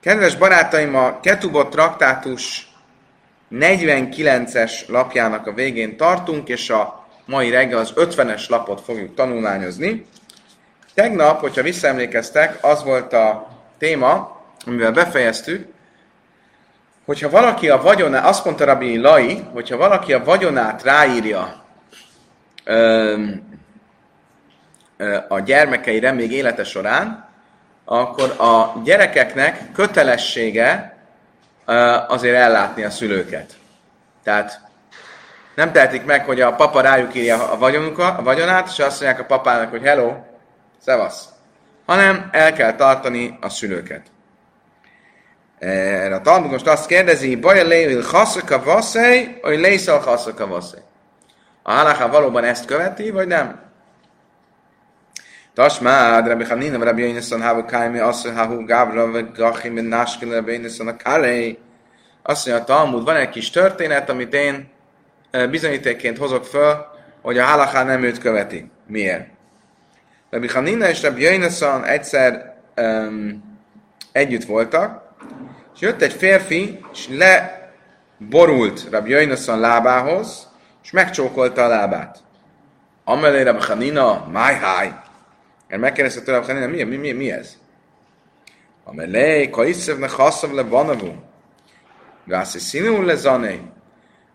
Kedves barátaim, a Ketubot traktátus 49-es lapjának a végén tartunk, és a mai reggel az 50-es lapot fogjuk tanulmányozni. Tegnap, hogyha visszaemlékeztek, az volt a téma, amivel befejeztük, hogyha valaki a vagyonát, azt mondta Rabbi Lai, hogyha valaki a vagyonát ráírja ö, ö, a gyermekeire még élete során, akkor a gyerekeknek kötelessége azért ellátni a szülőket. Tehát nem tehetik meg, hogy a papa rájuk írja a, a vagyonát, és azt mondják a papának, hogy hello, szevasz. Hanem el kell tartani a szülőket. Erre a Talmud most azt kérdezi, baja lévil haszaka vaszej, vagy lészal haszaka vaszej. A halaká valóban ezt követi, vagy nem? Tasmád, Rabbi Hanina, Rabbi Yonason, Havu Kaimi, Asszony, Havu Gabra, Gachim, Nashkin, Rabbi Yonason, a Kalei. Azt mondja Talmud, van egy kis történet, amit én bizonyítékként hozok föl, hogy a halaká nem őt követi. Miért? Rabbi Hanina és Rabbi Yonason egyszer um, együtt voltak, és jött egy férfi, és leborult Rabbi Yonason lábához, és megcsókolta a lábát. Amelé Rabbi Hanina, my high. Mert megkérdezte tőle, hogy mi, mi, mi, mi ez? A melej, kaiszevne haszav le vanavu. Gászi színú le zané.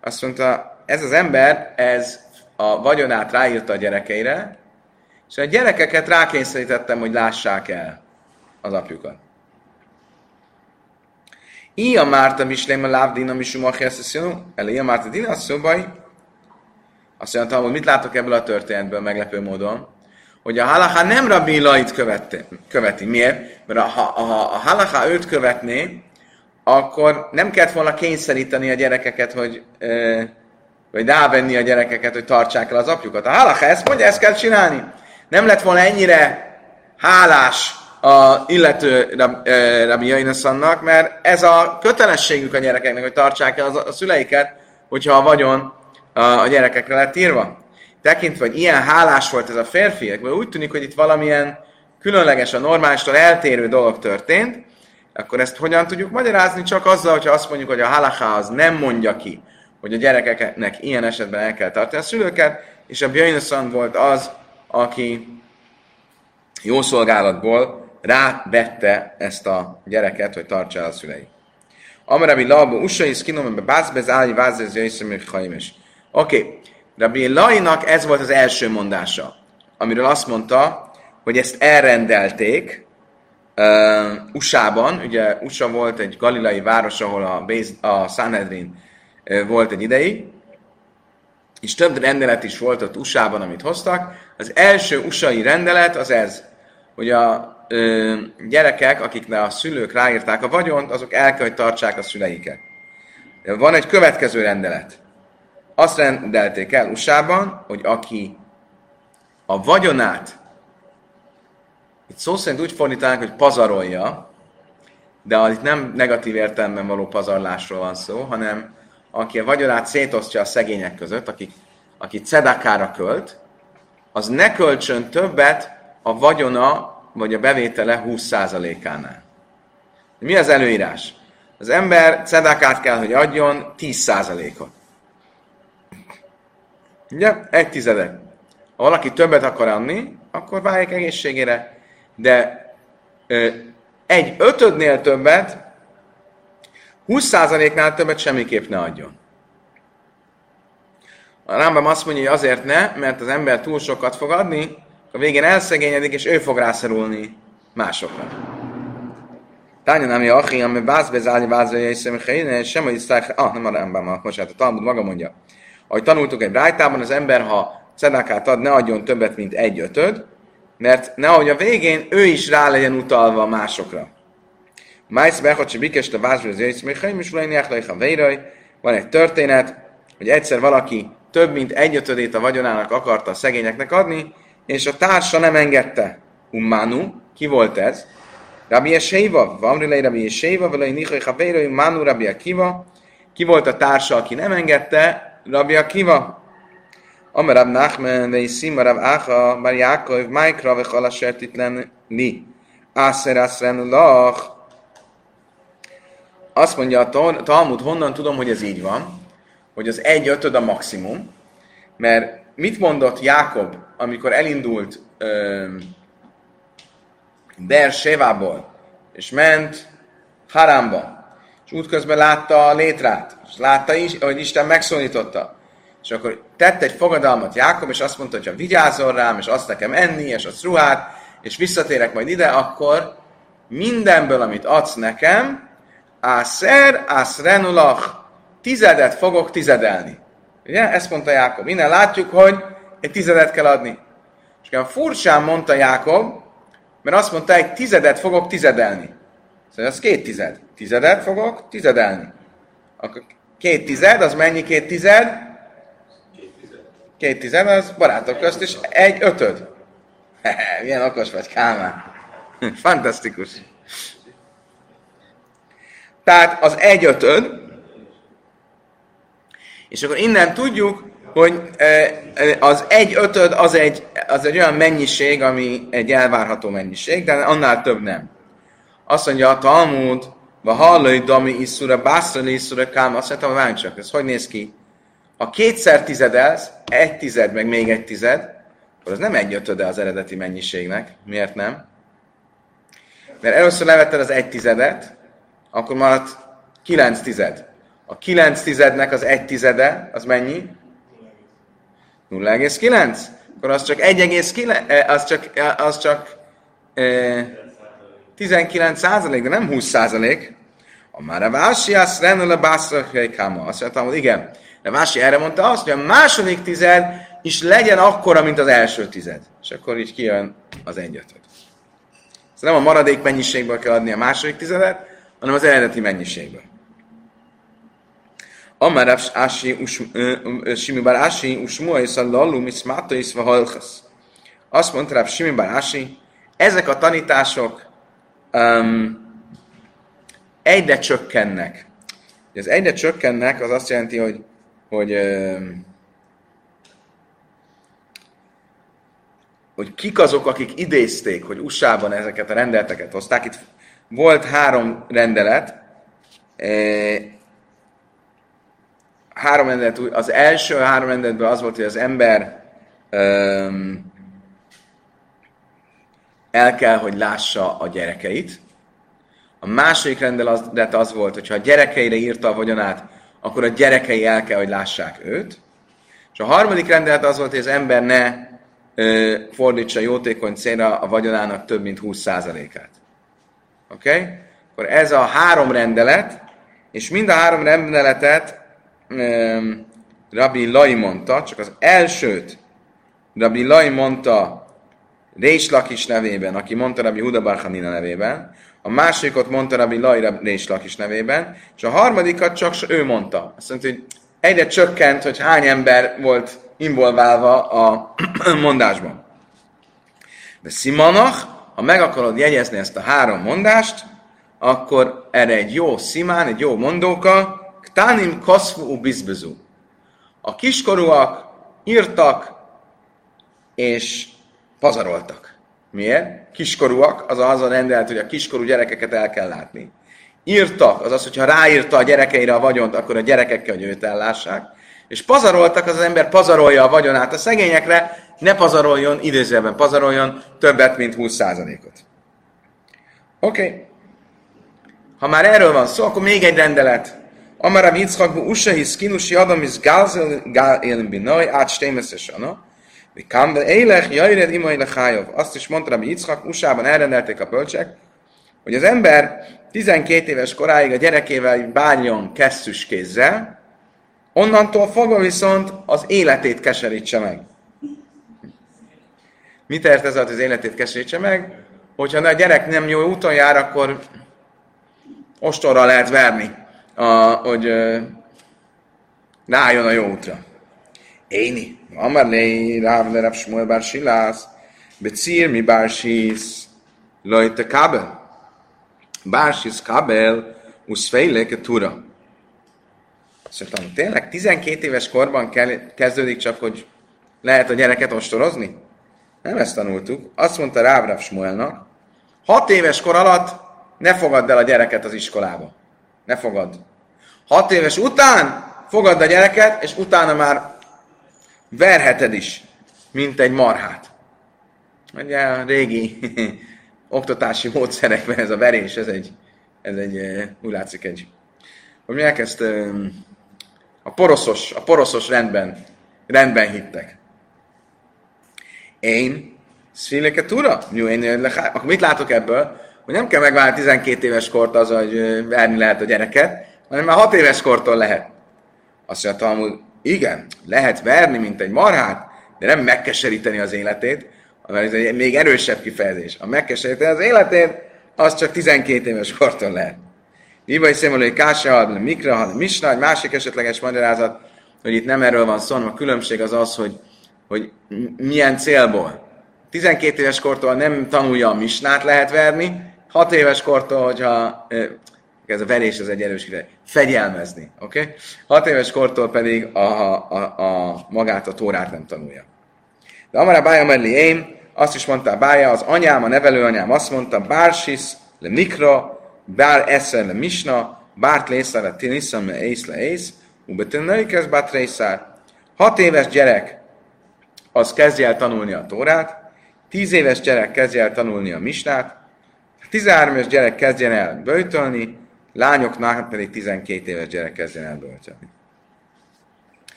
Azt mondta, ez az ember, ez a vagyonát ráírta a gyerekeire, és a gyerekeket rákényszerítettem, hogy lássák el az apjukat. Ia Márta Mislém a Lávdina Misum Achiaszeszinu, Elia Márta Dina, szóbai. Azt mondta, hogy mit látok ebből a történetből meglepő módon? Hogy a halaká nem Rabbi Lait követi. követi. Miért? Mert ha, ha a halaká őt követné, akkor nem kellett volna kényszeríteni a gyerekeket, hogy vagy rávenni a gyerekeket, hogy tartsák el az apjukat. A halaká ezt mondja, ezt kell csinálni. Nem lett volna ennyire hálás a illető Rabbi Jainaszannak, mert ez a kötelességük a gyerekeknek, hogy tartsák el az, a szüleiket, hogyha a vagyon a, a gyerekekre lett írva tekintve, hogy ilyen hálás volt ez a férfi, akkor úgy tűnik, hogy itt valamilyen különleges, a normálistól eltérő dolog történt, akkor ezt hogyan tudjuk magyarázni? Csak azzal, hogyha azt mondjuk, hogy a halaká az nem mondja ki, hogy a gyerekeknek ilyen esetben el kell tartani a szülőket, és a Björnson volt az, aki jó szolgálatból rávette ezt a gyereket, hogy tartsa el a szülei. Amarabi Labo, Usai, Skinom, Bászbez, Áli, Vázez, Jöjszem, Haimes. Oké, okay. Rabbi Lainak ez volt az első mondása, amiről azt mondta, hogy ezt elrendelték uh, USA-ban, ugye USA volt egy galilai város, ahol a, Béz, a Sanhedrin volt egy ideig, és több rendelet is volt ott USA-ban, amit hoztak. Az első USA-i rendelet az ez, hogy a ö, gyerekek, akiknek a szülők ráírták a vagyont, azok el kell, hogy tartsák a szüleiket. Van egy következő rendelet. Azt rendelték el USA-ban, hogy aki a vagyonát, itt szó szerint úgy fordítanak, hogy pazarolja, de itt nem negatív értelemben való pazarlásról van szó, hanem aki a vagyonát szétosztja a szegények között, akik, aki cedakára költ, az ne költsön többet a vagyona vagy a bevétele 20%-ánál. Mi az előírás? Az ember cedakát kell, hogy adjon 10%-ot. Ugye? Egy tizedet. Ha valaki többet akar adni, akkor váljék egészségére. De ö, egy ötödnél többet, 20%-nál többet semmiképp ne adjon. A Rambam azt mondja, hogy azért ne, mert az ember túl sokat fog adni, a végén elszegényedik, és ő fog rászorulni másokra. Tánya nem jó, aki, ami bázbe zálni bázbe jöjjön, sem, hogy ah, nem a Rambam, most hát a Talmud maga mondja. Ahogy tanultuk egy rájtában, az ember, ha szedakát ad, ne adjon többet, mint egy ötöd, mert nehogy a végén ő is rá legyen utalva másokra. Májsz behacsi bikest a vázsra az jöjjsz, még is Van egy történet, hogy egyszer valaki több mint egy ötödét a vagyonának akarta a szegényeknek adni, és a társa nem engedte. Ummánu, ki volt ez? Rabbi Eseiva, Vamrilei Rabbi Eseiva, Velei Nichai Haveiroi, Mánu Rabbi Akiva. Ki volt a társa, aki nem engedte? Rabbi Akiva. Amar Rab Nachman, Veisim, Rab Acha, Bar Yaakov, Maikra, Vechala Sertitlen Li. Ászer Aszren Lach. azt mondja a Talmud, honnan tudom, hogy ez így van, hogy az egy ötöd a maximum, mert mit mondott Jákob, amikor elindult Bersevából, és ment Harámba, és útközben látta a létrát, és látta is, hogy Isten megszólította. És akkor tett egy fogadalmat Jákob, és azt mondta, hogy ha vigyázol rám, és azt nekem enni, és azt ruhát, és visszatérek majd ide, akkor mindenből, amit adsz nekem, Ászer, ászrenulach, tizedet fogok tizedelni. Ugye? Ezt mondta Jákob. Innen látjuk, hogy egy tizedet kell adni. És olyan furcsán mondta Jákob, mert azt mondta, egy tizedet fogok tizedelni. Szóval az két tized. Tizedet fogok tizedelni. Akkor két tized, az mennyi két tized? Két tized, az barátok közt, és egy ötöd. Milyen okos vagy, Kálmán. Fantasztikus. Tehát az egy ötöd, és akkor innen tudjuk, hogy az egy ötöd az egy, az egy olyan mennyiség, ami egy elvárható mennyiség, de annál több nem. Azt mondja a Talmud, va hallai dami iszura, bászrali iszura, kám, azt mondtam, várj csak, ez hogy néz ki? Ha kétszer tizedelsz, egy tized, meg még egy tized, akkor az nem egy ötöde az eredeti mennyiségnek. Miért nem? Mert először levetted az egy tizedet, akkor maradt kilenc tized. A kilenc tizednek az egy tizede, az mennyi? 0,9? Akkor az csak 1,9, eh, az csak, eh, az csak eh, 19 százalék, de nem 20 százalék. A már a vási, renül a bászrakai káma. Azt mondtam, hogy igen. De Vási erre mondta azt, hogy a második tized is legyen akkora, mint az első tized. És akkor így kijön az egyötöd. Szóval nem a maradék mennyiségből kell adni a második tizedet, hanem az eredeti mennyiségből. Amar Ási, Simi Bar Ási, Usmua és a Lallu, Miszmáta és Vahalchasz. Azt mondta Rav Simi Bar Ási, ezek a tanítások um, egyre csökkennek. Az egyre csökkennek, az azt jelenti, hogy, hogy hogy kik azok, akik idézték, hogy USA-ban ezeket a rendeleteket hozták. Itt volt három rendelet, három rendelet, az első három rendeletben az volt, hogy az ember el kell, hogy lássa a gyerekeit. A második rendelet az volt, hogy ha a gyerekeire írta a vagyonát, akkor a gyerekei el kell, hogy lássák őt. És a harmadik rendelet az volt, hogy az ember ne ö, fordítsa jótékony célra a vagyonának több mint 20%-át. Oké? Okay? Akkor ez a három rendelet, és mind a három rendeletet um, Rabbi Lai mondta, csak az elsőt Rabbi Lai mondta Rés Lakis nevében, aki mondta Rabbi Huda Barchanina nevében, a másodikot mondta Rabbi Lai Rés Lakis nevében, és a harmadikat csak ő mondta. Azt mondta, hogy egyre csökkent, hogy hány ember volt involválva a mondásban. De Simonach, ha meg akarod jegyezni ezt a három mondást, akkor erre egy jó szimán, egy jó mondóka, Ktánim koszfu u bizbezu. A kiskorúak írtak és pazaroltak. Miért? Kiskorúak, az az a rendelet, hogy a kiskorú gyerekeket el kell látni. Írtak, az az, hogyha ráírta a gyerekeire a vagyont, akkor a gyerekekkel, hogy őt ellássák. És pazaroltak, az az ember pazarolja a vagyonát a szegényekre, ne pazaroljon, idézőben pazaroljon többet, mint 20%-ot. Oké. Okay. Ha már erről van szó, akkor még egy rendelet. Amara Yitzchak bu Usha hiskinusi adam is galzel gal élen binoj át stémesz sana. Mi kam be élech jajred imai lechájov. Azt is mondta Rabbi Yitzchak, USA-ban elrendelték a bölcsek, hogy az ember 12 éves koráig a gyerekével bánjon kesztyűs kézzel, onnantól fogva viszont az életét keserítse meg. Mit ért ez az életét keserítse meg? Hogyha a gyerek nem jó úton jár, akkor ostorra lehet verni a, hogy rájön a jó útra. Éni. Amar lei ráv le Rav Shmuel bar Silász, becír mi bár sísz, lojte kabel. Bár sísz kabel, uszfejle tura. Szerintem tényleg 12 éves korban kezdődik csak, hogy lehet a gyereket ostorozni? Nem ezt tanultuk. Azt mondta Ráv Rav Shmuelnak, 6 éves kor alatt ne fogadd el a gyereket az iskolába. ne fogad. Hat éves után fogad a gyereket, és utána már verheted is, mint egy marhát. Ugye a régi oktatási módszerekben ez a verés, ez egy, ez egy úgy látszik egy, hogy mi elkezd a poroszos, a poroszos rendben, rendben hittek. Én, szfileket ura, én akkor mit látok ebből? Hogy nem kell megválni 12 éves kort az, hogy verni lehet a gyereket, hanem már 6 éves kortól lehet. Azt mondja, hogy igen, lehet verni, mint egy marhát, de nem megkeseríteni az életét, mert ez egy még erősebb kifejezés. A megkeseríteni az életét, az csak 12 éves kortól lehet. Ibai szémoló, hogy kása mikra had, misna, egy másik esetleges magyarázat, hogy itt nem erről van szó, hanem a különbség az az, hogy, hogy milyen célból. 12 éves kortól nem tanulja a misnát lehet verni, 6 éves kortól, hogyha ez a verés az egy erős kifejezés, fegyelmezni, oké? Okay? 6 éves kortól pedig a, a, a, a, magát a tórát nem tanulja. De amara bája mellé én, azt is mondta bája, az anyám, a nevelőanyám azt mondta, bársis, le mikra, bár eszer le misna, bárt lészár le tiniszam le ész le ész, ubetennőikez bát részár. Hat éves gyerek, az kezdje el tanulni a tórát, tíz éves gyerek kezdje el tanulni a misnát, 13 éves gyerek kezdjen el böjtölni, lányoknál pedig 12 éves gyerek kezdjen el.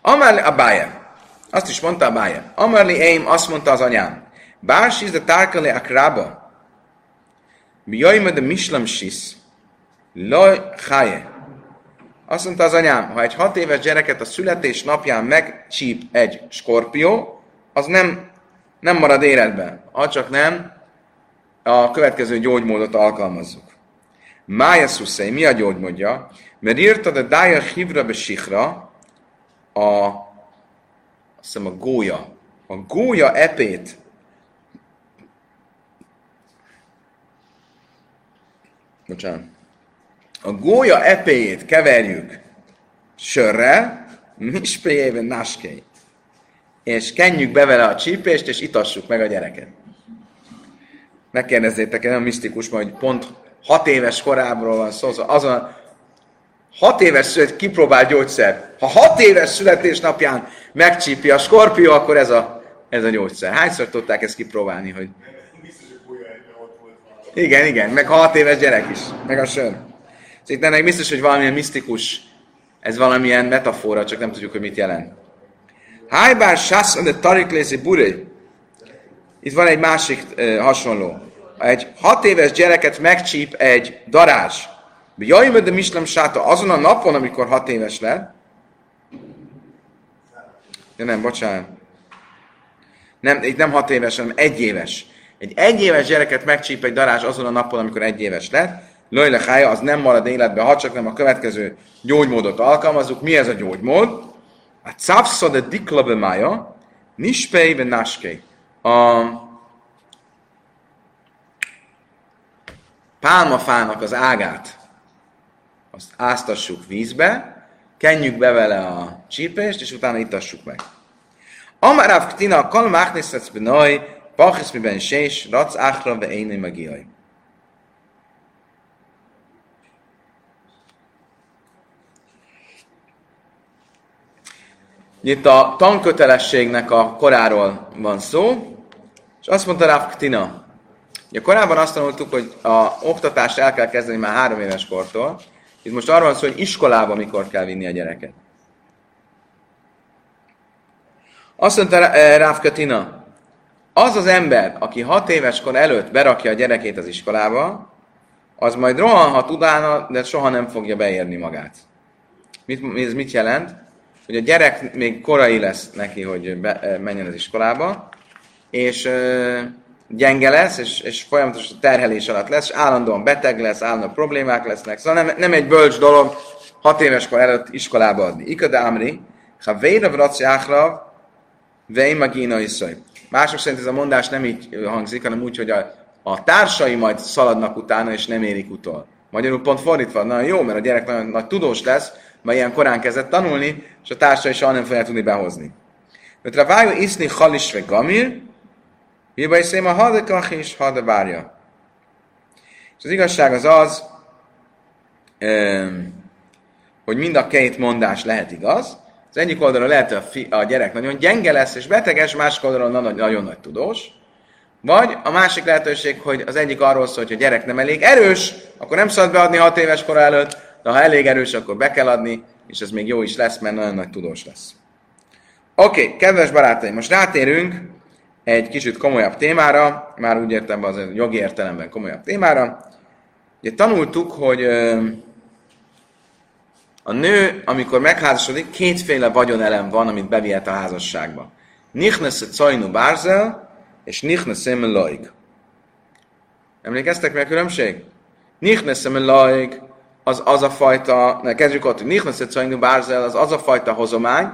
Amel a bájem. Azt is mondta a bájem. Amarli Eim, azt mondta az anyám. Bársis de tárkale a krába. Bijaima de mislam sis. Loj chaje. Azt mondta az anyám, ha egy hat éves gyereket a születés napján megcsíp egy skorpió, az nem, nem marad életben. Ha csak nem, a következő gyógymódot alkalmazzuk. Mája szuszei, mi a gyógymódja? Mert írtad a dája hívra be sikra, a, azt hiszem a gólya, a gólya epét bocsánat, a gólya epéjét keverjük sörrel, mispéjében naskéjét, és kenjük be vele a csípést, és itassuk meg a gyereket. Megkérdezzétek, ez a misztikus, hogy pont hat éves korábról van szó, szóval azon hat éves szület kipróbál gyógyszer. Ha hat éves születésnapján megcsípi a skorpió, akkor ez a, ez a gyógyszer. Hányszor tudták ezt kipróbálni, hogy igen, igen, meg hat éves gyerek is, meg a sör. Szóval itt ennek biztos, hogy valamilyen misztikus, ez valamilyen metafora, csak nem tudjuk, hogy mit jelent. Hájbár sász de tariklézi buré. Itt van egy másik uh, hasonló. Egy hat éves gyereket megcsíp egy darázs. Jaj, de mislam sáta azon a napon, amikor hat éves lett. De nem, bocsánat. Nem, itt nem hat éves, hanem egy éves. Egy egyéves gyereket megcsíp egy darázs azon a napon, amikor egy éves lett, Lőle hája, az nem marad életbe, ha csak nem a következő gyógymódot alkalmazzuk. Mi ez a gyógymód? A cápszad a diklabe mája, nispejbe náskej. A pálmafának az ágát, azt áztassuk vízbe, kenjük be vele a csípést, és utána itassuk meg. Amaráv ktina kal máchnészhetsz benaj, Pachis mi ben sés, rac áhra ve éni magiai. Itt a tankötelességnek a koráról van szó, és azt mondta Rav Tina. Ugye korábban azt tanultuk, hogy a oktatást el kell kezdeni már három éves kortól. Itt most arról van szó, hogy iskolába mikor kell vinni a gyereket. Azt mondta Rav Katina, az az ember, aki hat éves kor előtt berakja a gyerekét az iskolába, az majd rohanhat utána, de soha nem fogja beérni magát. Mit, ez mit jelent? Hogy a gyerek még korai lesz neki, hogy be, menjen az iskolába, és ö, gyenge lesz, és, és folyamatosan terhelés alatt lesz, és állandóan beteg lesz, állandóan problémák lesznek. Szóval nem, nem egy bölcs dolog hat éves kor előtt iskolába adni. Ikad Amri, ha vérav raci áhrav, vejmagina iszaj. Mások szerint ez a mondás nem így hangzik, hanem úgy, hogy a, a társai majd szaladnak utána, és nem érik utol. Magyarul pont fordítva, nagyon jó, mert a gyerek nagyon nagy tudós lesz, mert ilyen korán kezdett tanulni, és a társai soha nem fogja tudni behozni. Mert Ravájú iszni halisve gamir, Hiba is a hadekach is hadebárja. És az igazság az az, hogy mind a két mondás lehet igaz. Az egyik oldalon lehet, hogy a, fi, a gyerek nagyon gyenge lesz és beteges, másik oldalon nagyon, nagyon nagy tudós. Vagy a másik lehetőség, hogy az egyik arról szól, hogy a gyerek nem elég erős, akkor nem szabad beadni 6 éves kor előtt, de ha elég erős, akkor be kell adni, és ez még jó is lesz, mert nagyon nagy tudós lesz. Oké, okay, kedves barátaim, most rátérünk egy kicsit komolyabb témára, már úgy értem, az jogi értelemben komolyabb témára. Ugye tanultuk, hogy a nő, amikor megházasodik, kétféle vagyonelem van, amit bevihet a házasságba. Nichnes Cajnu Bárzel, és Nichnes Loig. Emlékeztek mi a különbség? Nichnes Loig az az a fajta, ne, kezdjük ott, hogy Nichnes Cajnu Bárzel az az a fajta hozomány,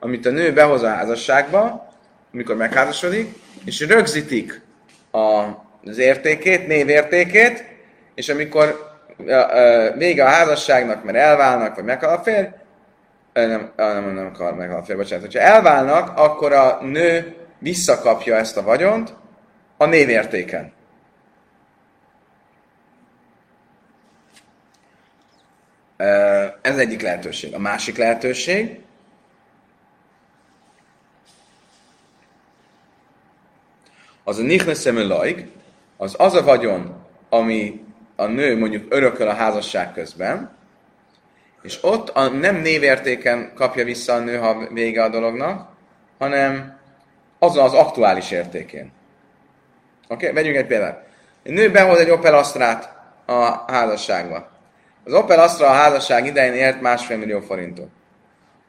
amit a nő behoz a házasságba, amikor megházasodik, és rögzítik a, az értékét, névértékét, és amikor vége a házasságnak, mert elválnak, vagy meghal a férj, nem, nem, nem akar meghal a férj, bocsánat. Hogyha elválnak, akkor a nő visszakapja ezt a vagyont a névértéken. Ez egyik lehetőség. A másik lehetőség, az a nichnesem laik, az az a vagyon, ami a nő mondjuk örököl a házasság közben, és ott a nem névértéken kapja vissza a nő, ha vége a dolognak, hanem azon az aktuális értékén. Oké? Okay? Vegyünk egy példát. Egy nő behoz egy Opel Astrát a házasságba. Az Opel Astra a házasság idején ért másfél millió forintot.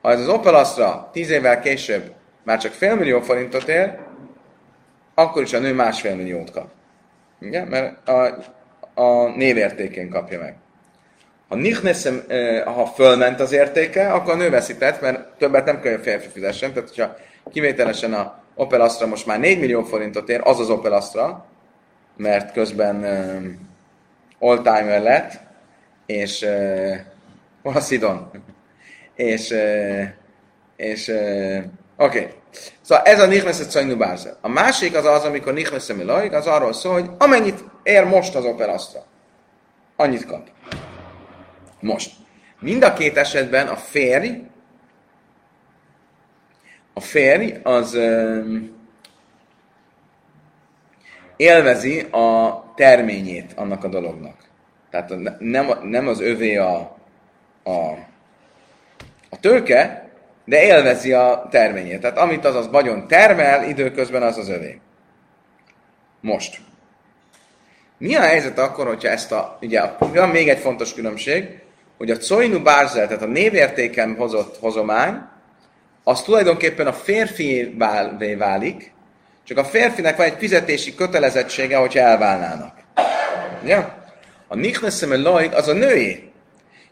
Ha ez az Opel Astra tíz évvel később már csak fél millió forintot ér, akkor is a nő másfél milliót kap. Igen? Mert a a névértékén kapja meg. Ha nichnesem, ha fölment az értéke, akkor a nő veszített, mert többet nem kell, hogy férfi fizessen. Tehát, hogyha kivételesen a Opel Astra most már 4 millió forintot ér, az az Opel Astra, mert közben uh, oldtimer lett, és uh, hol a Sidon? és uh, és uh, oké. Okay. Szóval ez a Nichneset Szajnu Bárzel. A másik az az, amikor Nichnesem Laig, az arról szól, hogy amennyit ér most az Opel Astra, annyit kap. Most. Mind a két esetben a férj, a férj az um, élvezi a terményét annak a dolognak. Tehát nem, nem az övé a, a, a tőke, de élvezi a terményét. Tehát amit az az vagyon termel, időközben az az övé. Most. Mi a helyzet akkor, hogyha ezt a, ugye van még egy fontos különbség, hogy a Coinu Bárzel, tehát a névértéken hozott hozomány, az tulajdonképpen a férfi válik, csak a férfinek van egy fizetési kötelezettsége, hogyha elválnának. Ugye? A Nichnesem Loig az a női.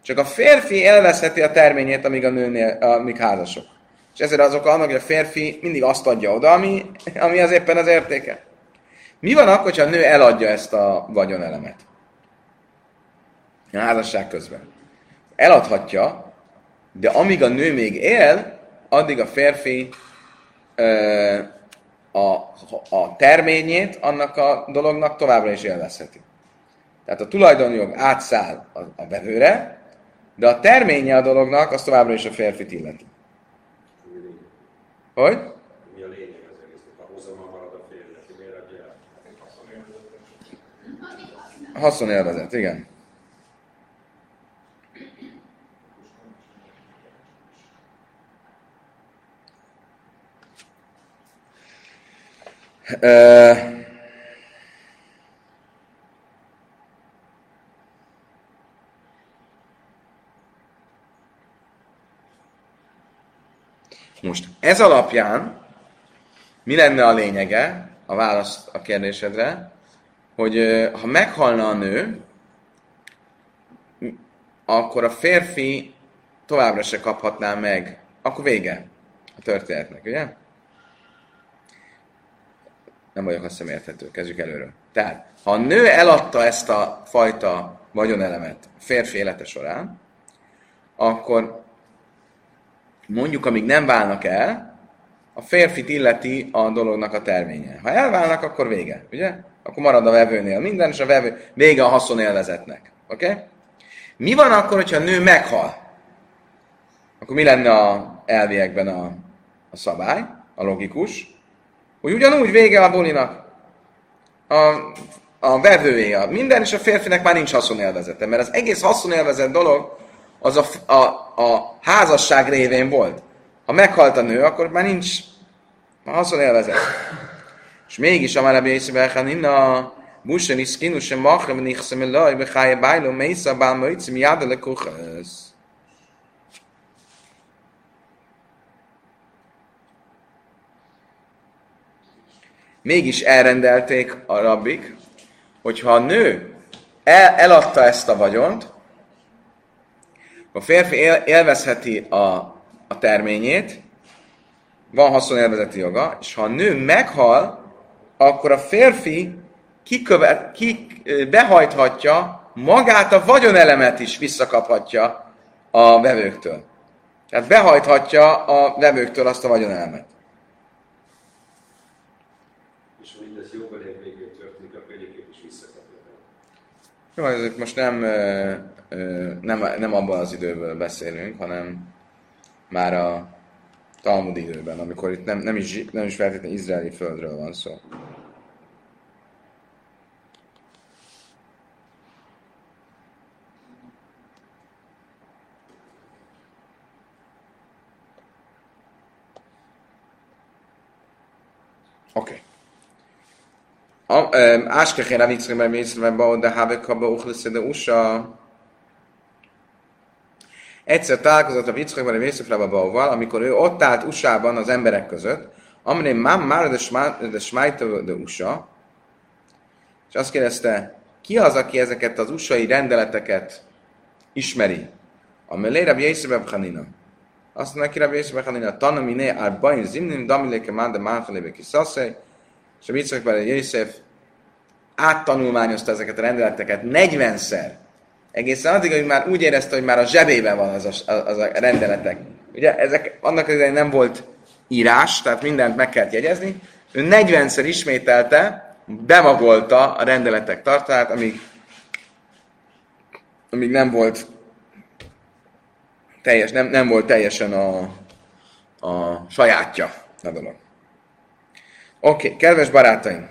Csak a férfi elveszheti a terményét, amíg a nőnél, amíg házasok. És ezért azok annak, hogy a férfi mindig azt adja oda, ami, ami az éppen az értéke. Mi van akkor, ha a nő eladja ezt a vagyonelemet? A házasság közben. Eladhatja, de amíg a nő még él, addig a férfi ö, a, a terményét annak a dolognak továbbra is élvezheti. Tehát a tulajdonjog átszáll a, a vevőre, de a terménye a dolognak, az továbbra is a férfit illeti. Hogy? Mi a lényeg az egésznek? A hozama marad a férjnek, miért adja el? Haszonélvezet, igen. Uh, Most ez alapján mi lenne a lényege, a válasz a kérdésedre, hogy ha meghalna a nő, akkor a férfi továbbra se kaphatná meg, akkor vége a történetnek, ugye? Nem vagyok azt érthető, kezdjük előről. Tehát, ha a nő eladta ezt a fajta vagyonelemet férfi élete során, akkor mondjuk amíg nem válnak el, a férfit illeti a dolognak a terménye. Ha elválnak, akkor vége, ugye? Akkor marad a vevőnél minden, és a vevő vége a haszonélvezetnek. Oké? Okay? Mi van akkor, hogyha a nő meghal? Akkor mi lenne a elviekben a, a szabály, a logikus? Hogy ugyanúgy vége a bulinak. A, a vevője, a minden, és a férfinek már nincs haszonélvezete. Mert az egész haszonélvezet dolog az a, a, a házasság révén volt. Ha meghalt a nő, akkor már nincs haszonélvezet. És mégis, a Bészibelchen, inna Bushen iszkinu sem machem nichszem elaj, bechaje bájló, mésza bál möjcim jáda le kuchasz. Mégis elrendelték a rabbik, hogyha a nő el, eladta ezt a vagyont, a férfi él, élvezheti a, a terményét, van haszonélvezeti joga, és ha a nő meghal, akkor a férfi kikövet, ki, behajthatja magát a vagyonelemet is visszakaphatja a vevőktől. Tehát behajthatja a vevőktől azt a vagyonelemet. És ha mindez joggalék végén történik, akkor egyébként is visszakapja. Jó, ezek most nem, nem, nem abban az időből beszélünk, hanem már a Talmud időben, amikor itt nem, nem, is, nem is feltétlenül izraeli földről van szó. Oké. Áskechén a Nitzrében mészreben ba, de haveka ba uchlisze de USA. Egyszer találkozott a Vickakban a Mészreben Bauval, amikor ő ott állt USA-ban az emberek között, amely mám már de smájta de USA, és azt kérdezte, ki az, aki ezeket az USA-i rendeleteket ismeri? A Melé Rabbi Yisrael Hanina. Azt mondja, ki Rabbi Yisrael Hanina, tanaminé árbain zimnim damiléke már de márfelébe kiszaszai, és a Yitzhak Bar Yosef áttanulmányozta ezeket a rendeleteket 40-szer. Egészen addig, hogy már úgy érezte, hogy már a zsebében van az a, az a rendeletek. Ugye ezek annak idején nem volt írás, tehát mindent meg kellett jegyezni. Ő 40-szer ismételte, bemagolta a rendeletek tartalát, amíg, amíg nem volt teljes, nem, nem volt teljesen a, a sajátja a dolog. Oké, okay, kedves barátaim,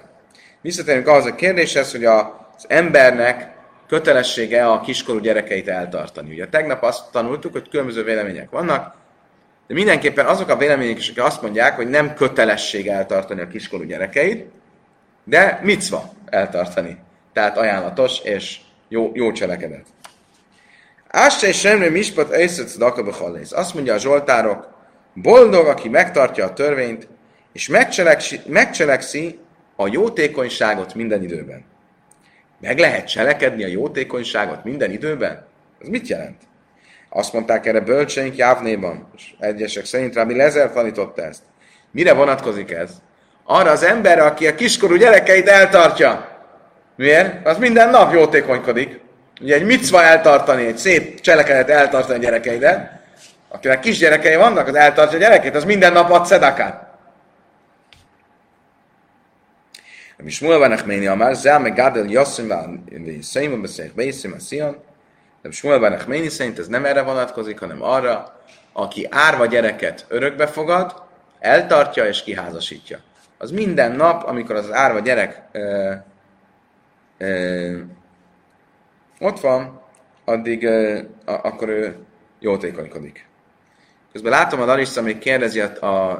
visszatérünk ahhoz a kérdéshez, hogy az embernek kötelessége a kiskorú gyerekeit eltartani. Ugye tegnap azt tanultuk, hogy különböző vélemények vannak, de mindenképpen azok a vélemények is, akik azt mondják, hogy nem kötelesség eltartani a kiskorú gyerekeit, de micva eltartani. Tehát ajánlatos és jó, jó cselekedet. Ásse és semmi mispat ejszötsz dakabehallész. Azt mondja a zsoltárok, boldog, aki megtartja a törvényt, és megcselekszi, megcselekszi a jótékonyságot minden időben. Meg lehet cselekedni a jótékonyságot minden időben? Ez mit jelent? Azt mondták erre bölcseink Jávnéban, és egyesek szerint Rabbi Lezer tanította ezt. Mire vonatkozik ez? Arra az emberre, aki a kiskorú gyerekeit eltartja. Miért? Az minden nap jótékonykodik. Ugye egy micva eltartani, egy szép cselekedet eltartani a gyerekeidet, akinek kisgyerekei vannak, az eltartja a gyerekét, az minden nap ad szedakát. Achmeni Amar, Zá meg Gadel Yossim V'Yisseim B'Szeich B'Yissim Asiyan. Rabbi Shmuel ben Achmeni szerint ez nem erre vonatkozik, hanem arra, aki árva gyereket örökbe fogad, eltartja és kiházasítja. Az minden nap, amikor az árva gyerek ö, ö, ott van, addig ö, a, akkor ő jótékonykodik. Közben látom, a Larissa még kérdezi az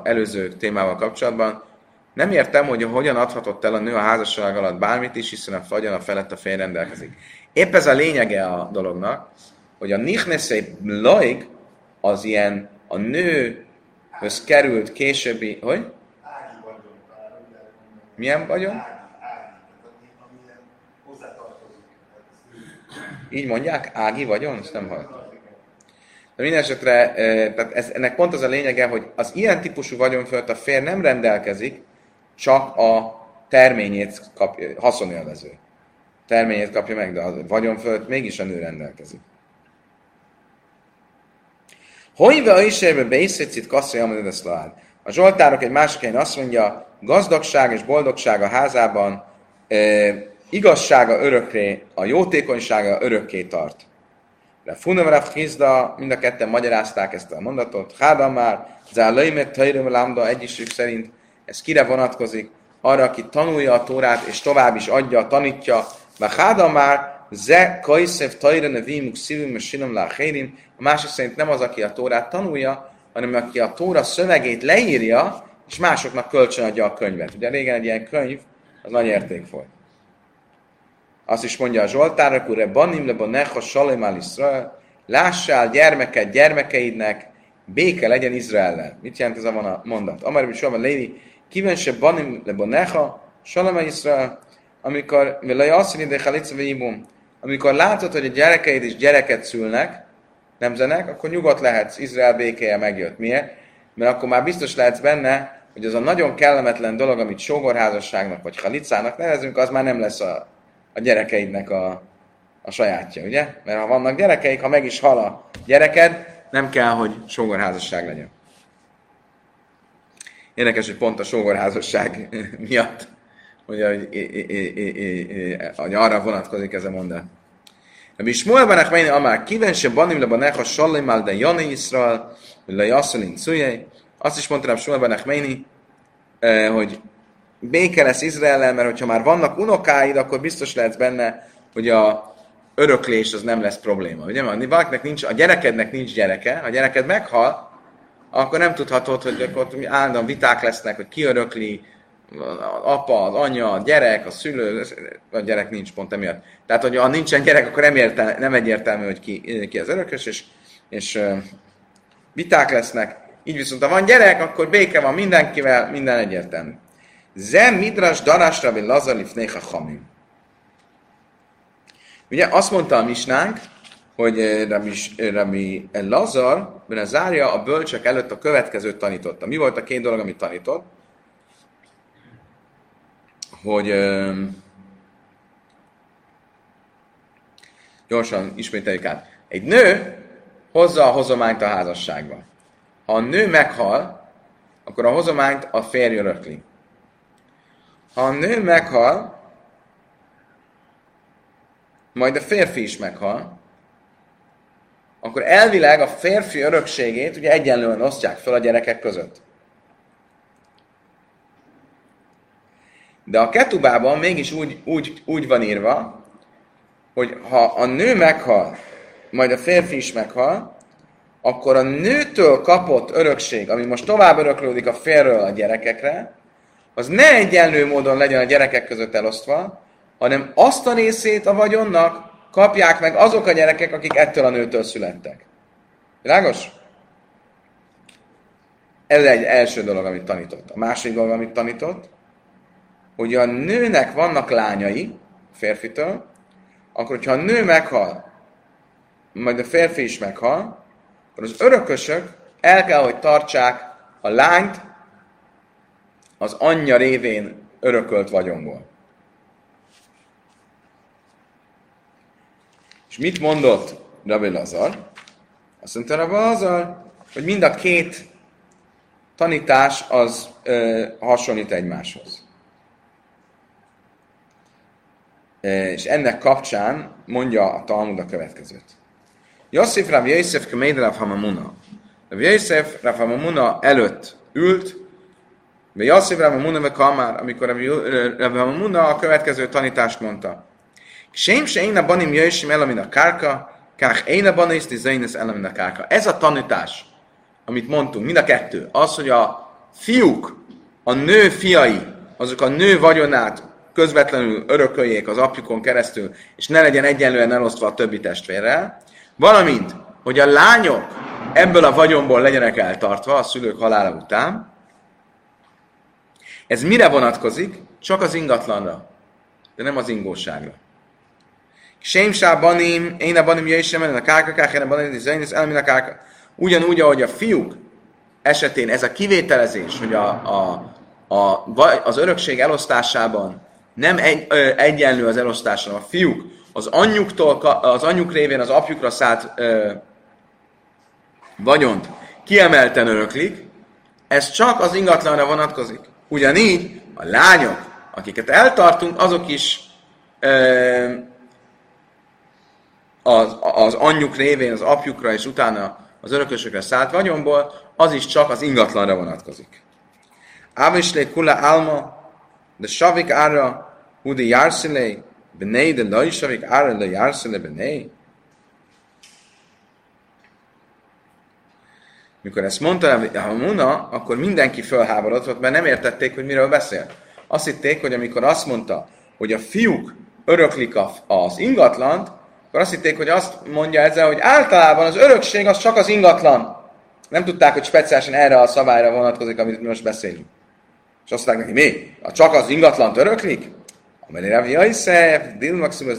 előző témával kapcsolatban, nem értem, hogy hogyan adhatott el a nő a házasság alatt bármit is, hiszen a fagyon a felett a fél rendelkezik. Épp ez a lényege a dolognak, hogy a nichnesei laig az ilyen a nőhöz került későbbi, hogy? Milyen vagyon? Így mondják? Ági vagyon? Ezt nem hallottam. De minden esetre, tehát ez, ennek pont az a lényege, hogy az ilyen típusú vagyon fölött a fér nem rendelkezik, csak a terményét kapja, haszonélvező. Terményét kapja meg, de a vagyon fölött mégis a nő rendelkezik. Hogyve a isérbe beiszécit kasszai amadedeszlád. A Zsoltárok egy másik helyen azt mondja, gazdagság és boldogság a házában, e, igazsága örökké, a jótékonysága örökké tart. De Funavrav Hizda, mind a ketten magyarázták ezt a mondatot. Hádam már, Zálaimet Tairum Lambda egyisük szerint ez kire vonatkozik? Arra, aki tanulja a Tórát, és tovább is adja, tanítja. Hádam már, Ze Kaisev Tairum Nevimuk Szivim Sinom Láhérim. A másik szerint nem az, aki a Tórát tanulja, hanem aki a Tóra szövegét leírja, és másoknak kölcsönadja a könyvet. Ugye régen egy ilyen könyv, az nagy érték volt. Azt is mondja a Zsoltár, akkor banim le necha salem al Israel, lássál gyermeket gyermekeidnek, béke legyen Izraellel. Mit jelent ez a mondat? Amar is van léni, kiven se banim le necha salem al Israel, amikor, velaj asszini de chalitza amikor látod, hogy a gyerekeid is gyereket szülnek, nemzenek, akkor nyugodt lehetsz, Izrael békéje megjött. Miért? Mert akkor már biztos lehetsz benne, hogy az a nagyon kellemetlen dolog, amit sógorházasságnak vagy halicának nevezünk, az már nem lesz a, a gyerekeidnek a, a sajátja, ugye? Mert ha vannak gyerekeik, ha meg is hal a gyereked, nem kell, hogy sógorházasság legyen. Érdekes, hogy pont a sógorházasság miatt, hogy, hogy arra vonatkozik ez a mondat. Rabbi Shmuel ben Achmeini amár kiven se banim le banecha sallim al de jani Yisrael, le jasszolin cujjai. Azt is mondta Rabbi Shmuel ben Achmeini, eh, hogy béke lesz Izrael, mert hogyha már vannak unokáid, akkor biztos lehetsz benne, hogy a öröklés az nem lesz probléma. Ugye, mert valakinek nincs, a gyerekednek nincs gyereke, a gyereked meghal, akkor nem tudhatod, hogy ott állandóan viták lesznek, hogy ki örökli, az apa, az anya, a gyerek, a szülő, a gyerek nincs pont emiatt. Tehát, hogy ha nincsen gyerek, akkor nem, értel, nem egyértelmű, hogy ki, ki az örökös, és, és viták lesznek. Így viszont, ha van gyerek, akkor béke van mindenkivel, minden egyértelmű. Zem midras darásra vagy lazalif néha hamim. Ugye azt mondta a misnánk, hogy Rabbi, Rabbi Lazar, mert zárja a bölcsek előtt a következőt tanította. Mi volt a két dolog, amit tanított? hogy gyorsan ismételjük át. Egy nő hozza a hozományt a házasságba. Ha a nő meghal, akkor a hozományt a férj örökli. Ha a nő meghal, majd a férfi is meghal, akkor elvileg a férfi örökségét ugye egyenlően osztják fel a gyerekek között. De a ketubában mégis úgy, úgy, úgy van írva, hogy ha a nő meghal, majd a férfi is meghal, akkor a nőtől kapott örökség, ami most tovább öröklődik a férről a gyerekekre, az ne egyenlő módon legyen a gyerekek között elosztva, hanem azt a részét a vagyonnak kapják meg azok a gyerekek, akik ettől a nőtől születtek. Világos? Ez egy első dolog, amit tanított. A második dolog, amit tanított, hogy a nőnek vannak lányai, férfitől, akkor hogyha a nő meghal, majd a férfi is meghal, akkor az örökösök el kell, hogy tartsák a lányt az anyja révén örökölt vagyonból. És mit mondott Rabbi Lazar? Azt mondta Rabbi Lazar, hogy mind a két tanítás az ö, hasonlít egymáshoz. és ennek kapcsán mondja a Talmud a következőt. Yosef Rav Yosef Keméd Rav Hamamuna. Rav Yosef Rav Hamamuna előtt ült, de Yosef Rav Hamamuna ve Kamár, amikor Rav Hamamuna a következő tanítást mondta. Sém se én a banim jöjjsim el, a kárka, kár én a banis, tizeines el, a kárka. Ez a tanítás, amit mondtunk, mind a kettő, az, hogy a fiúk, a nő fiai, azok a nő vagyonát közvetlenül örököljék az apjukon keresztül, és ne legyen egyenlően elosztva a többi testvérrel, valamint, hogy a lányok ebből a vagyonból legyenek eltartva a szülők halála után, ez mire vonatkozik? Csak az ingatlanra, de nem az ingóságra. Sémsá banim, én a banim jöjjön a kárka, kákén a banim, ez elmin a kárka. Ugyanúgy, ahogy a fiúk esetén ez a kivételezés, hogy a, a, a, az örökség elosztásában nem egy, ö, egyenlő az elosztása. A fiúk az anyjuktól, az anyjuk révén az apjukra szállt ö, vagyont kiemelten öröklik, ez csak az ingatlanra vonatkozik. Ugyanígy a lányok, akiket eltartunk, azok is ö, az, az anyjuk révén az apjukra és utána az örökösökre szállt vagyonból, az is csak az ingatlanra vonatkozik. Ávislé kula alma, de savik ára, hudi járszilé, benei, de laj savik ára, de járszilé, benei. Mikor ezt mondta a Muna, akkor mindenki fölháborodott, mert nem értették, hogy miről beszél. Azt hitték, hogy amikor azt mondta, hogy a fiúk öröklik az ingatlant, akkor azt hitték, hogy azt mondja ezzel, hogy általában az örökség az csak az ingatlan. Nem tudták, hogy speciálisan erre a szabályra vonatkozik, amit mi most beszélünk. És azt mondták neki, mi? Csak az ingatlant öröklik? Amely Rav Yosef, Dil Maximus.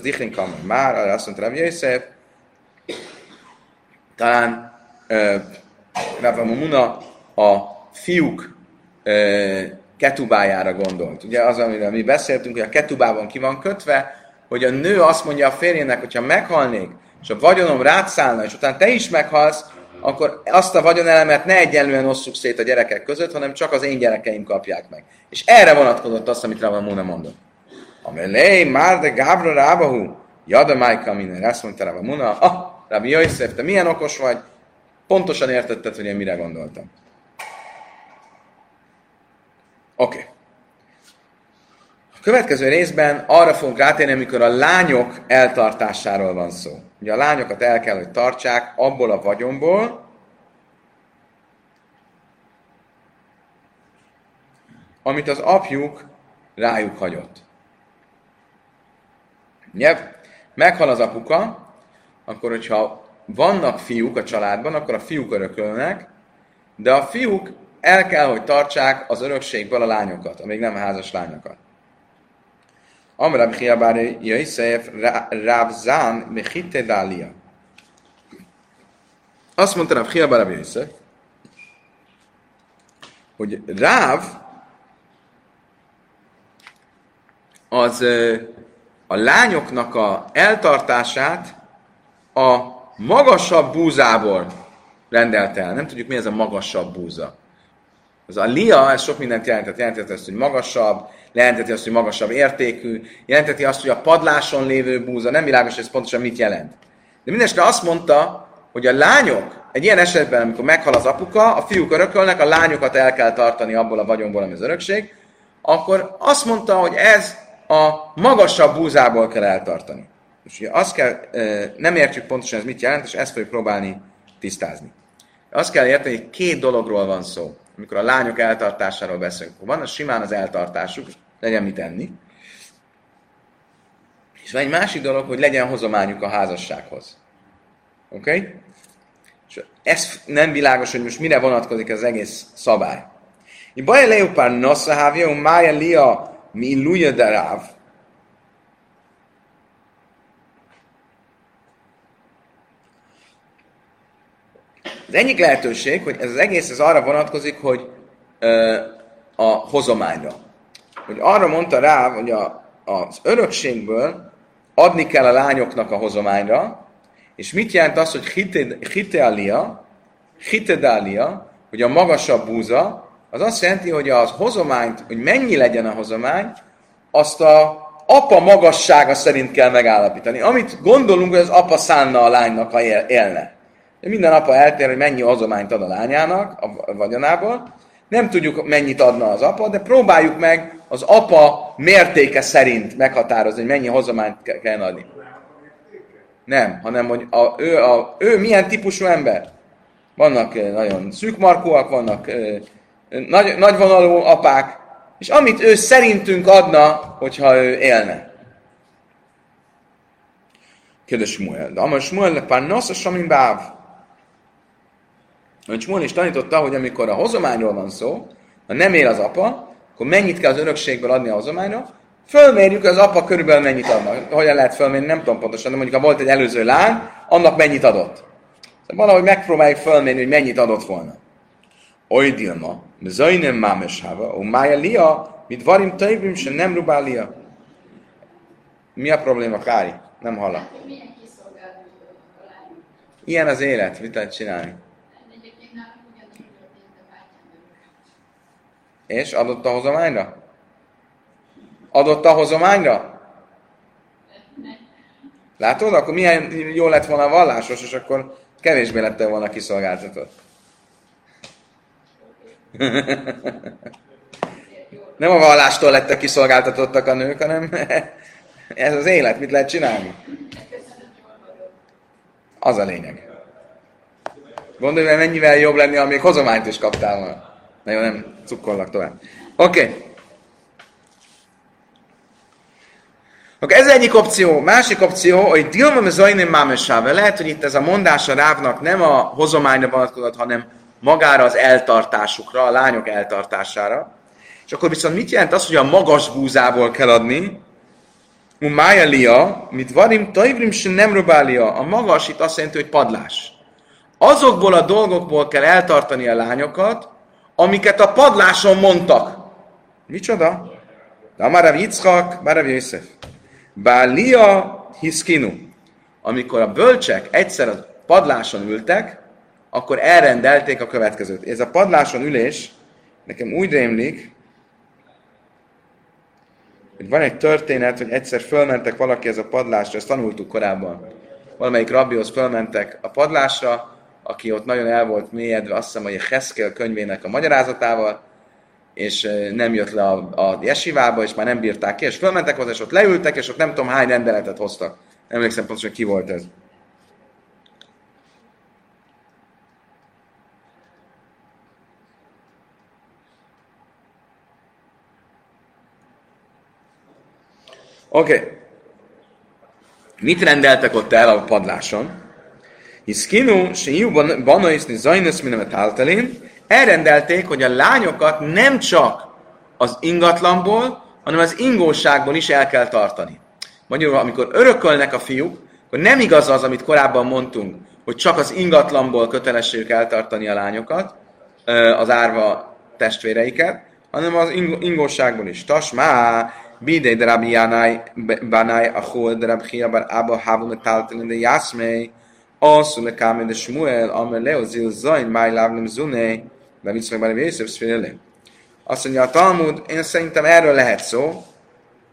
Már arra azt mondta Rav Yosef, talán uh, Rav Muna a fiúk uh, ketubájára gondolt. Ugye az, amiről mi beszéltünk, hogy a ketubában ki van kötve, hogy a nő azt mondja a férjének, hogyha meghalnék, és a vagyonom rátszállna, és utána te is meghalsz, akkor azt a vagyonelemet ne egyenlően osszuk szét a gyerekek között, hanem csak az én gyerekeim kapják meg. És erre vonatkozott azt, amit Muna mondott. Amelé, már de Gábra Rábahu, Jada Májka minden. Ezt mondta Muna, ah, Rabbi Yosef, te milyen okos vagy, pontosan értetted, hogy én mire gondoltam. Oké. Okay. A következő részben arra fogunk rátérni, amikor a lányok eltartásáról van szó. Ugye a lányokat el kell, hogy tartsák abból a vagyomból, amit az apjuk rájuk hagyott. Ugye, meghal az apuka, akkor hogyha vannak fiúk a családban, akkor a fiúk örökölnek, de a fiúk el kell, hogy tartsák az örökségből a lányokat, amíg nem házas lányokat. Amra Bchia Bar Yosef Rav Zan Mechite Dalia. Azt mondta Rav Chia Bar Yosef, hogy Ráv az a lányoknak a eltartását a magasabb búzából rendelte el. Nem tudjuk, mi ez a magasabb búza. Az a lia, ez sok mindent jelentett. Jelentett azt, hogy magasabb, jelenteti azt, hogy magasabb értékű, jelenteti azt, hogy a padláson lévő búza, nem világos, hogy ez pontosan mit jelent. De mindenesetre azt mondta, hogy a lányok, egy ilyen esetben, amikor meghal az apuka, a fiúk örökölnek, a lányokat el kell tartani abból a vagyonból, ami az örökség, akkor azt mondta, hogy ez a magasabb búzából kell eltartani. És ugye azt kell, nem értjük pontosan ez mit jelent, és ezt fogjuk próbálni tisztázni. Azt kell érteni, hogy két dologról van szó amikor a lányok eltartásáról beszélünk. Van a simán az eltartásuk, legyen mit enni. És van egy másik dolog, hogy legyen hozományuk a házassághoz. Oké? Okay? És ez nem világos, hogy most mire vonatkozik az egész szabály. I baja leopár nosszahávja, un mája lia mi luja daráv. Az egyik lehetőség, hogy ez az egész ez arra vonatkozik, hogy ö, a hozományra. Hogy arra mondta rá, hogy a, az örökségből adni kell a lányoknak a hozományra, és mit jelent az, hogy hitealia, hitedália, hogy a magasabb búza, az azt jelenti, hogy az hozományt, hogy mennyi legyen a hozomány, azt a apa magassága szerint kell megállapítani. Amit gondolunk, hogy az apa szánna a lánynak, ha élne. Minden apa eltér, hogy mennyi azományt ad a lányának a vagyonából. Nem tudjuk, mennyit adna az apa, de próbáljuk meg az apa mértéke szerint meghatározni, hogy mennyi hozományt kell adni. Nem, hanem hogy a, ő, a, ő milyen típusú ember. Vannak nagyon szűkmarkúak, vannak nagy, nagyvonalú apák, és amit ő szerintünk adna, hogyha ő élne. Kérdés Smuel. De amaz Smuel, pár nosza samin báv. Hogy is tanította, hogy amikor a hozományról van szó, ha nem él az apa, akkor mennyit kell az örökségből adni a hozományra, fölmérjük, az apa körülbelül mennyit adnak. Hogyan lehet fölmérni, nem tudom pontosan, de mondjuk ha volt egy előző lány, annak mennyit adott. Szóval valahogy megpróbáljuk fölmérni, hogy mennyit adott volna. Oly dilma, zajnem mámeshava, ó mája lia, mit varim taivim, se nem rubália. Mi a probléma, Kári? Nem hallak. Ilyen az élet, mit lehet csinálni? És adott a hozományra? Adott a hozományra? Látod? Akkor milyen jó lett volna a vallásos, és akkor kevésbé lett volna kiszolgáltatott. Nem a vallástól lettek kiszolgáltatottak a nők, hanem ez az élet, mit lehet csinálni? Az a lényeg. Gondolj, mennyivel jobb lenni, ha még hozományt is kaptál volna. Na jó, nem cukkollak tovább. Oké. Okay. Akkor ez egyik opció. Másik opció, hogy Dilma Zajnim Mámesáve. Lehet, hogy itt ez a mondás a rávnak nem a hozományra vonatkozott, hanem magára az eltartásukra, a lányok eltartására. És akkor viszont mit jelent az, hogy a magas búzából kell adni? Mája lia, mit varim, tajvrim se nem robália. A magas itt azt jelenti, hogy padlás. Azokból a dolgokból kell eltartani a lányokat, amiket a padláson mondtak. Micsoda? De Amarav Yitzchak, Barav Yosef. Bália hiszkinu. Amikor a bölcsek egyszer a padláson ültek, akkor elrendelték a következőt. Ez a padláson ülés, nekem úgy rémlik, hogy van egy történet, hogy egyszer fölmentek valaki ez a padlásra, ezt tanultuk korábban. Valamelyik rabbihoz fölmentek a padlásra, aki ott nagyon el volt mélyedve, azt hiszem, hogy a Heskel könyvének a magyarázatával, és nem jött le a, a jesivába, és már nem bírták ki, és fölmentek hozzá, és ott leültek, és ott nem tudom hány rendeletet hoztak. Emlékszem pontosan, ki volt ez. Oké. Okay. Mit rendeltek ott el a padláson? Hiszkinu, se jó banaiszni zajnesz, minemet általén. Elrendelték, hogy a lányokat nem csak az ingatlanból, hanem az ingóságból is el kell tartani. Magyarul, amikor örökölnek a fiúk, akkor nem igaz az, amit korábban mondtunk, hogy csak az ingatlanból kötelességük eltartani a lányokat, az árva testvéreiket, hanem az ingóságból is. Tasmá, Bidei de Rabbi Janai, Banai, Achol, de Rabbi Chia, Bar Abba, Havu, Metalten, de Yasmei, Asszul, le Kámen, de Shmuel, Amer, Leo, Zil, Zain, Máj, Lávnem, Zunei, de mit meg Rabbi Yosef, Szfirele. Azt mondja a Talmud, én szerintem erről lehet szó,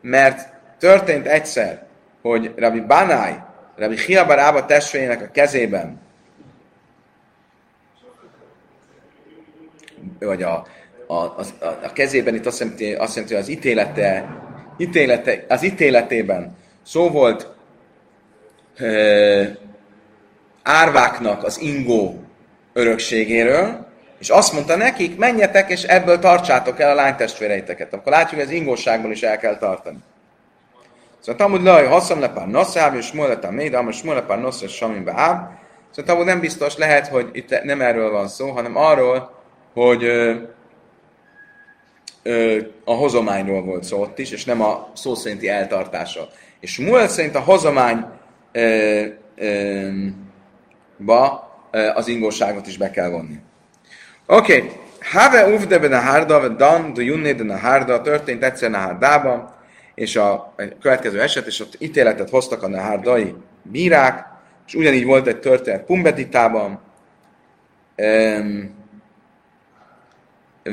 mert történt egyszer, hogy Rabbi Banai, Rabbi Chia, Bar Abba testvérének a kezében, vagy a, a, a, a kezében itt azt jelenti, azt jelenti, hogy az ítélete ítélete, az ítéletében szó volt ö, árváknak az ingó örökségéről, és azt mondta nekik, menjetek, és ebből tartsátok el a lánytestvéreiteket. Akkor látjuk, hogy az ingóságból is el kell tartani. Szóval Talmud laj, haszam lepár naszáv, és smuletán méd, amely smulepár nosz, és samin beáv. Szóval Talmud nem biztos lehet, hogy itt nem erről van szó, hanem arról, hogy a hozományról volt szó ott is, és nem a szó szerinti eltartásról. És Muel szerint a hozomány ö, ö, ba az ingóságot is be kell vonni. Oké, okay. Have uvde ben a hárda, dan de a hárda, történt egyszer a hárdában, és a következő eset, és ott ítéletet hoztak a náhárdai bírák, és ugyanígy volt egy történet Pumbeditában, um,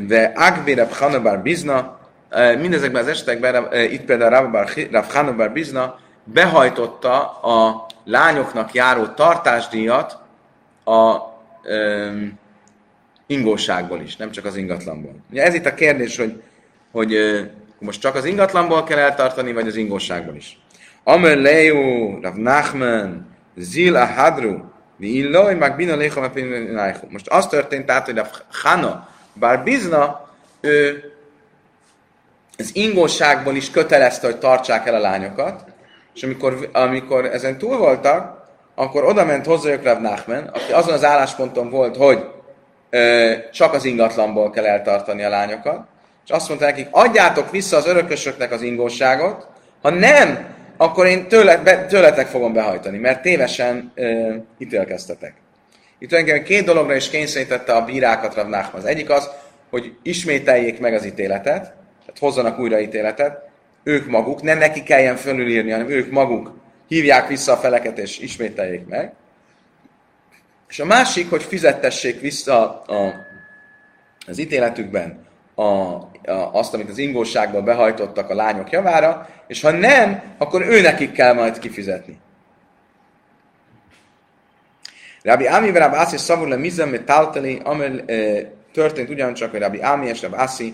de Agvérab Hanabar Bizna, mindezekben az esetekben, itt például Rav Hanabar Bizna behajtotta a lányoknak járó tartásdíjat a um, ingóságból is, nem csak az ingatlanból. Ugye ez itt a kérdés, hogy, hogy most csak az ingatlanból kell eltartani, vagy az ingóságból is. Amer Leo, Rav Nachman, Zil Ahadru, Vi illoj, meg bina Most az történt tehát, hogy a Hana bár Bizna, ő az ingóságból is kötelezte, hogy tartsák el a lányokat, és amikor, amikor ezen túl voltak, akkor oda ment hozzájuk Rav Nachman, aki azon az állásponton volt, hogy ö, csak az ingatlanból kell eltartani a lányokat, és azt mondta nekik, adjátok vissza az örökösöknek az ingóságot, ha nem, akkor én tőle, be, tőletek fogom behajtani, mert tévesen ö, ítélkeztetek. Itt tulajdonképpen két dologra is kényszerítette a bírákat Rav Nachman. Az egyik az, hogy ismételjék meg az ítéletet, tehát hozzanak újra ítéletet, ők maguk, nem neki kelljen fölülírni, hanem ők maguk hívják vissza a feleket és ismételjék meg. És a másik, hogy fizettessék vissza a, az ítéletükben a, a, azt, amit az ingóságból behajtottak a lányok javára, és ha nem, akkor ő nekik kell majd kifizetni. Rabbi Ami Rabbi Asi szavul le mizem mit taltali, amel eh, történt ugyancsak, hogy Rabbi Ami és Rabbi Asi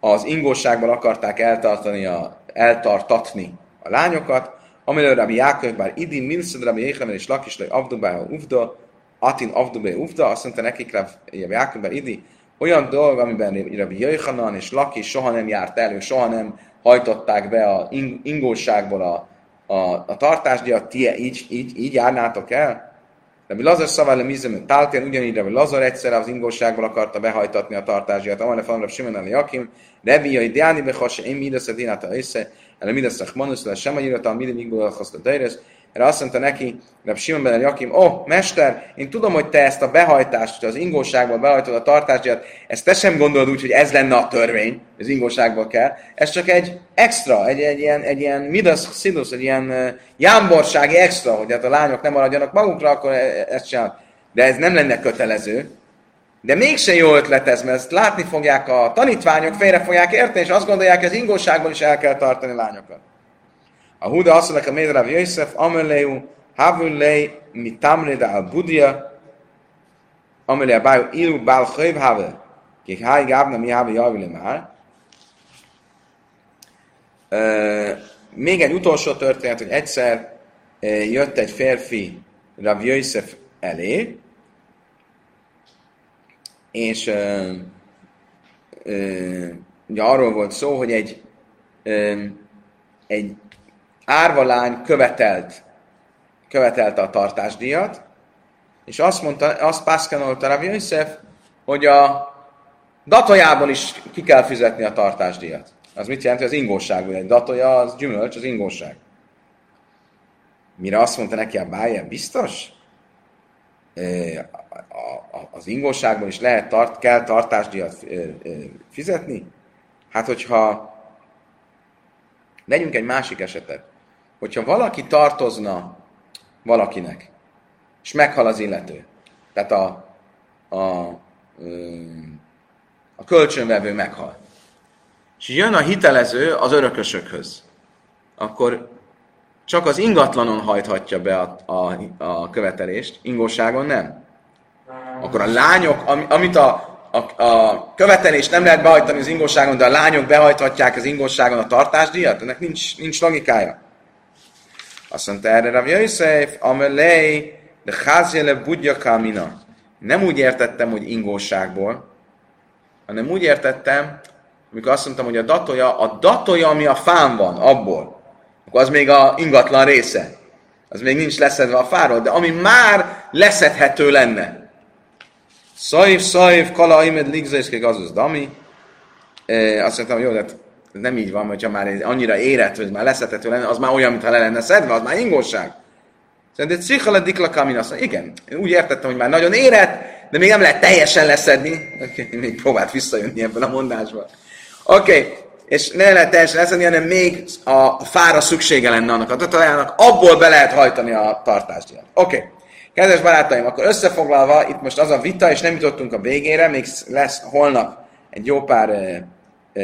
az ingóságból akarták eltartani a, eltartatni a lányokat, amelyről Rabbi Jákov bár idin milszed Rabbi Jéhemen és Lakislai Avdubá Ufda, Atin Avdubá Ufda, azt mondta nekik Rabbi Jákov bár idi, olyan dolog, amiben Rabbi Jöjhanan és Laki soha nem járt elő, soha nem hajtották be a ingóságból a, a, a tartásdiat, ti így, így, így járnátok el? Rabbi Lazar szavále mizem, táltén ugyanígy Rabbi Lazar egyszer az ingóságból akarta behajtatni a tartásdiat, amelyre van Rabbi Simon Ali Jakim, Rebi Jai Diáni Behasse, én mindössze dinálta össze, el mindössze Manus, le sem a a minden migból a Dejrez, erre azt mondta neki, Reb Simon ben Jakim, ó, oh, mester, én tudom, hogy te ezt a behajtást, hogy az ingóságból behajtod a tartásdiat, ezt te sem gondolod úgy, hogy ez lenne a törvény, az ingóságból kell. Ez csak egy extra, egy, egy ilyen, egy ilyen midas szidus, egy ilyen uh, jámborsági extra, hogy hát a lányok nem maradjanak magukra, akkor e, ezt csinál. De ez nem lenne kötelező. De mégse jó ötlet ez, mert ezt látni fogják a tanítványok, félre fogják érteni, és azt gondolják, hogy az ingóságból is el kell tartani lányokat. A Huda azt mondja, a Médrav Jöjszef, Ameleu, Havulei, mi tamrida al budia, Ameleu, bájú, ilu, bál, hőv, havel, kik háj, gábna, mi háve, javile már. Még egy utolsó történet, hogy egyszer jött egy férfi Rav Jöjszef elé, és ö, ö, ugye arról volt szó, hogy egy, ö, egy árvalány követelt, követelte a tartásdíjat, és azt mondta, azt pászkanolta Rav Yosef, hogy a datójából is ki kell fizetni a tartásdíjat. Az mit jelenti, az ingóság, egy datója, az gyümölcs, az ingóság. Mire azt mondta neki a bája, biztos? az ingóságban is lehet tart, kell tartásdíjat fizetni? Hát, hogyha vegyünk egy másik esetet. Hogyha valaki tartozna valakinek, és meghal az illető, tehát a, a, a kölcsönvevő meghal, és jön a hitelező az örökösökhöz, akkor csak az ingatlanon hajthatja be a, a, a követelést, ingóságon nem. Akkor a lányok, am, amit a, a, a követelést nem lehet behajtani az ingóságon, de a lányok behajthatják az ingóságon a tartásdíjat, ennek nincs, nincs logikája. Azt mondta erre Rav Yosef, amelej, de házjele budja kamina. Nem úgy értettem, hogy ingóságból, hanem úgy értettem, amikor azt mondtam, hogy a datoja, a datoja, ami a fán van, abból, akkor az még a ingatlan része. Az még nincs leszedve a fáról, de ami már leszedhető lenne. Szaiv, szaiv, kala, imed, ligzaiszkék, azaz dami. E, azt mondtam, jó, de nem így van, hogyha már annyira érett, hogy már leszedhető lenne, az már olyan, mintha le lenne szedve, az már ingóság. Szerintem cichala dikla kamin, azt mondja, igen, úgy értettem, hogy már nagyon érett, de még nem lehet teljesen leszedni. Okay, még próbált visszajönni ebből a mondásból. Oké, okay és ne lehet teljesen leszedni, hanem még a fára szüksége lenne annak a tatajának, abból be lehet hajtani a tartásdíjat. Oké. Okay. Kedves barátaim, akkor összefoglalva, itt most az a vita, és nem jutottunk a végére, még lesz holnap egy jó pár e, e,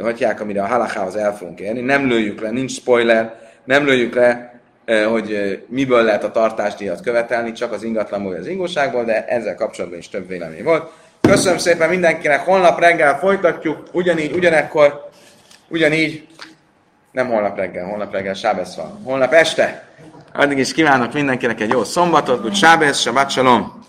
hagyják, amire a halachához el fogunk érni. Nem lőjük le, nincs spoiler, nem lőjük le, hogy miből lehet a tartásdíjat követelni, csak az ingatlanból vagy az ingóságból, de ezzel kapcsolatban is több vélemény volt. Köszönöm szépen mindenkinek, holnap reggel folytatjuk, ugyanígy, ugyanekkor, ugyanígy, nem holnap reggel, holnap reggel Sábesz van, holnap este. Addig is kívánok mindenkinek egy jó szombatot, hogy Sábesz, Shabbat Shalom!